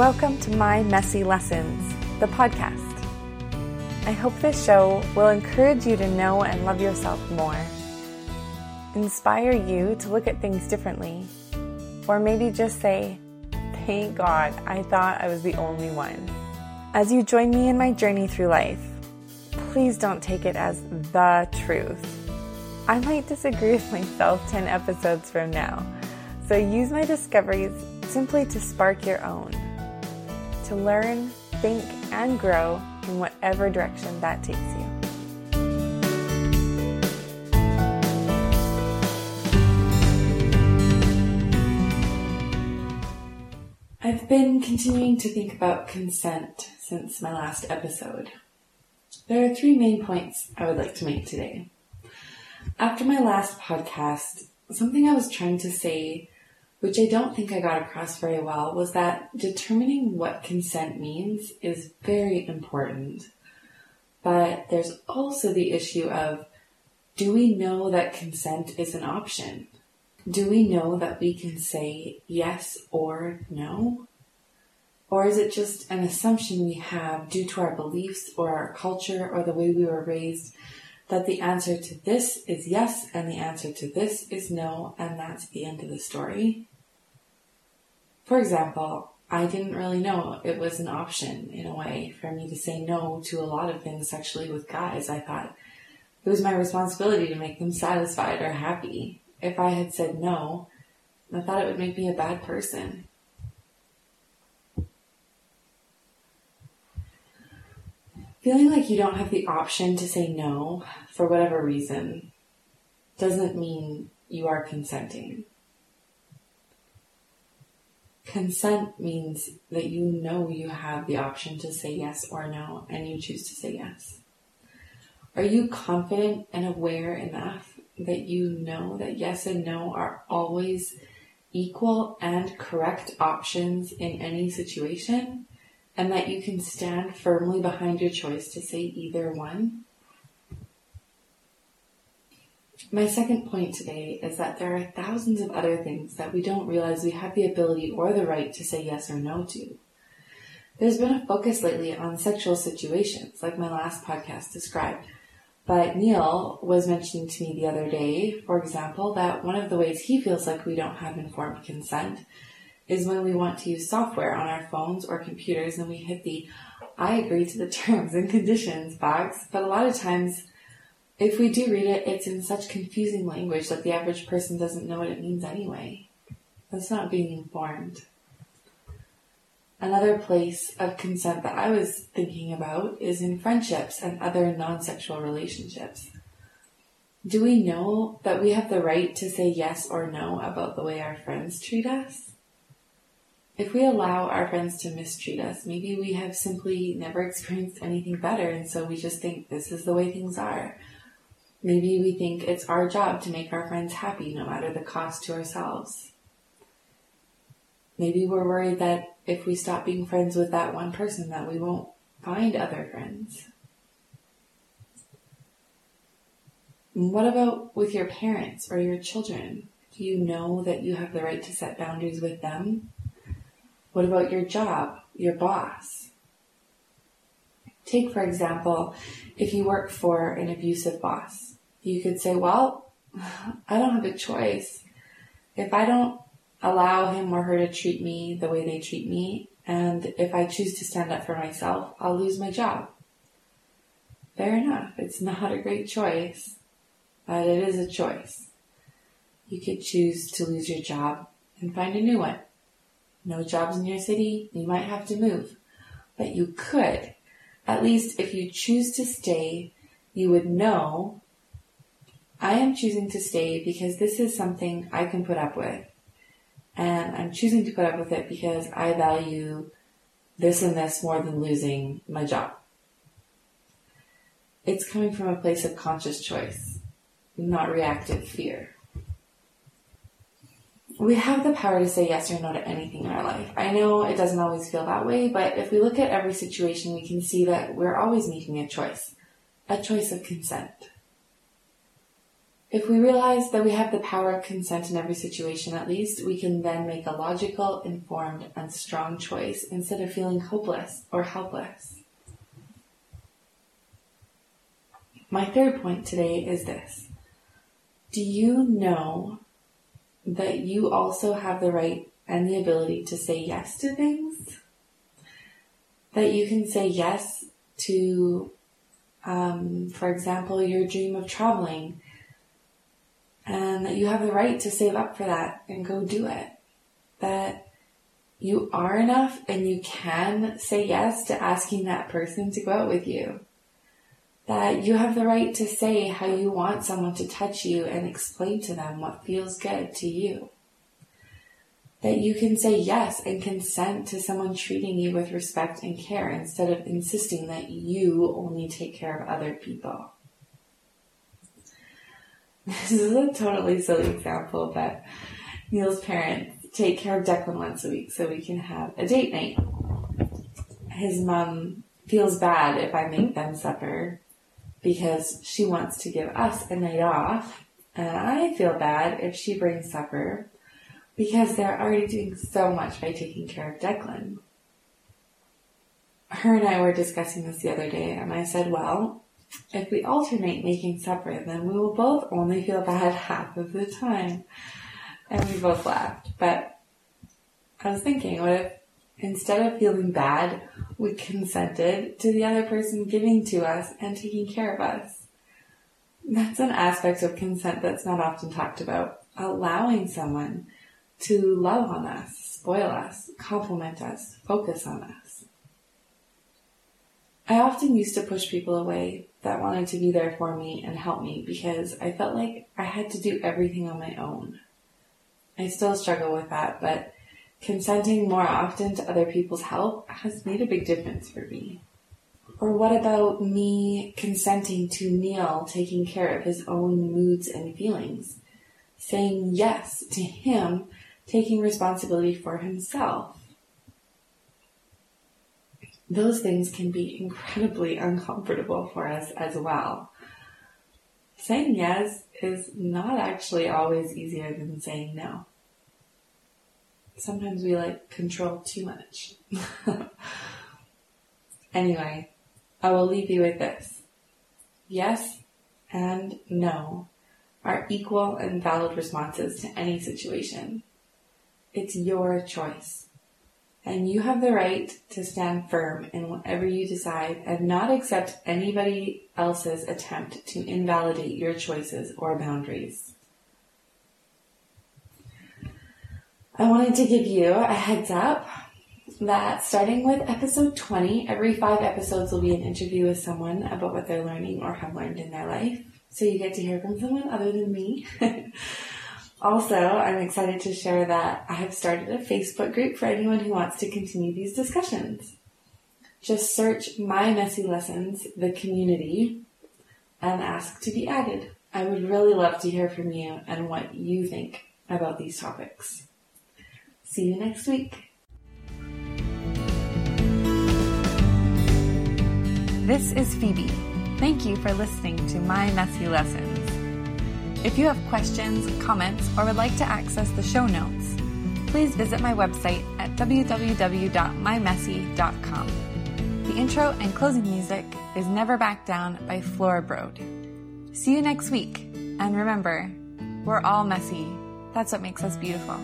Welcome to My Messy Lessons, the podcast. I hope this show will encourage you to know and love yourself more, inspire you to look at things differently, or maybe just say, Thank God, I thought I was the only one. As you join me in my journey through life, please don't take it as the truth. I might disagree with myself 10 episodes from now, so use my discoveries simply to spark your own, to learn, think, and grow in whatever direction that takes you. I've been continuing to think about consent since my last episode. There are three main points I would like to make today. After my last podcast, something I was trying to say, which I don't think I got across very well, was that determining what consent means is very important. But there's also the issue of do we know that consent is an option? Do we know that we can say yes or no? Or is it just an assumption we have due to our beliefs or our culture or the way we were raised that the answer to this is yes and the answer to this is no and that's the end of the story? For example, I didn't really know it was an option in a way for me to say no to a lot of things sexually with guys. I thought it was my responsibility to make them satisfied or happy. If I had said no, I thought it would make me a bad person. Feeling like you don't have the option to say no for whatever reason doesn't mean you are consenting. Consent means that you know you have the option to say yes or no and you choose to say yes. Are you confident and aware enough that you know that yes and no are always equal and correct options in any situation and that you can stand firmly behind your choice to say either one? My second point today is that there are thousands of other things that we don't realize we have the ability or the right to say yes or no to. There's been a focus lately on sexual situations, like my last podcast described. But Neil was mentioning to me the other day, for example, that one of the ways he feels like we don't have informed consent is when we want to use software on our phones or computers and we hit the I agree to the terms and conditions box. But a lot of times if we do read it, it's in such confusing language that the average person doesn't know what it means anyway. That's not being informed. Another place of consent that I was thinking about is in friendships and other non-sexual relationships. Do we know that we have the right to say yes or no about the way our friends treat us? If we allow our friends to mistreat us, maybe we have simply never experienced anything better and so we just think this is the way things are Maybe we think it's our job to make our friends happy no matter the cost to ourselves. Maybe we're worried that if we stop being friends with that one person that we won't find other friends. what about with your parents or your children? Do you know that you have the right to set boundaries with them? What about your job, your boss? Take, for example, if you work for an abusive boss you could say, well, I don't have a choice. If I don't allow him or her to treat me the way they treat me, and if I choose to stand up for myself, I'll lose my job. Fair enough. It's not a great choice, but it is a choice. You could choose to lose your job and find a new one. No jobs in your city, you might have to move. But you could. At least if you choose to stay, you would know I am choosing to stay because this is something I can put up with. And I'm choosing to put up with it because I value this and this more than losing my job. It's coming from a place of conscious choice, not reactive fear. We have the power to say yes or no to anything in our life. I know it doesn't always feel that way, but if we look at every situation, we can see that we're always making a choice, a choice of consent. If we realize that we have the power of consent in every situation, at least, we can then make a logical, informed, and strong choice instead of feeling hopeless or helpless. My third point today is this. Do you know that you also have the right and the ability to say yes to things? That you can say yes to, um, for example, your dream of traveling and that you have the right to save up for that and go do it. That you are enough and you can say yes to asking that person to go out with you. That you have the right to say how you want someone to touch you and explain to them what feels good to you. That you can say yes and consent to someone treating you with respect and care instead of insisting that you only take care of other people. This is a totally silly example, but Neil's parents take care of Declan once a week so we can have a date night. His mom feels bad if I make them supper because she wants to give us a night off, and I feel bad if she brings supper because they're already doing so much by taking care of Declan. Her and I were discussing this the other day, and I said, well, if we alternate making supper, then we will both only feel bad half of the time. And we both laughed. But I was thinking, what if instead of feeling bad, we consented to the other person giving to us and taking care of us? That's an aspect of consent that's not often talked about. Allowing someone to love on us, spoil us, compliment us, focus on us. I often used to push people away that wanted to be there for me and help me because I felt like I had to do everything on my own. I still struggle with that, but consenting more often to other people's help has made a big difference for me. Or what about me consenting to Neil taking care of his own moods and feelings? Saying yes to him taking responsibility for himself those things can be incredibly uncomfortable for us as well. Saying yes is not actually always easier than saying no. Sometimes we like control too much. anyway, I will leave you with this. Yes and no are equal and valid responses to any situation. It's your choice and you have the right to stand firm in whatever you decide and not accept anybody else's attempt to invalidate your choices or boundaries. I wanted to give you a heads up that starting with episode 20, every five episodes will be an interview with someone about what they're learning or have learned in their life. So you get to hear from someone other than me. Also, I'm excited to share that I have started a Facebook group for anyone who wants to continue these discussions. Just search My Messy Lessons, the community, and ask to be added. I would really love to hear from you and what you think about these topics. See you next week. This is Phoebe. Thank you for listening to My Messy Lessons. If you have questions, comments, or would like to access the show notes, please visit my website at www.mymessy.com. The intro and closing music is Never Back Down by Flora Brode. See you next week, and remember, we're all messy. That's what makes us beautiful.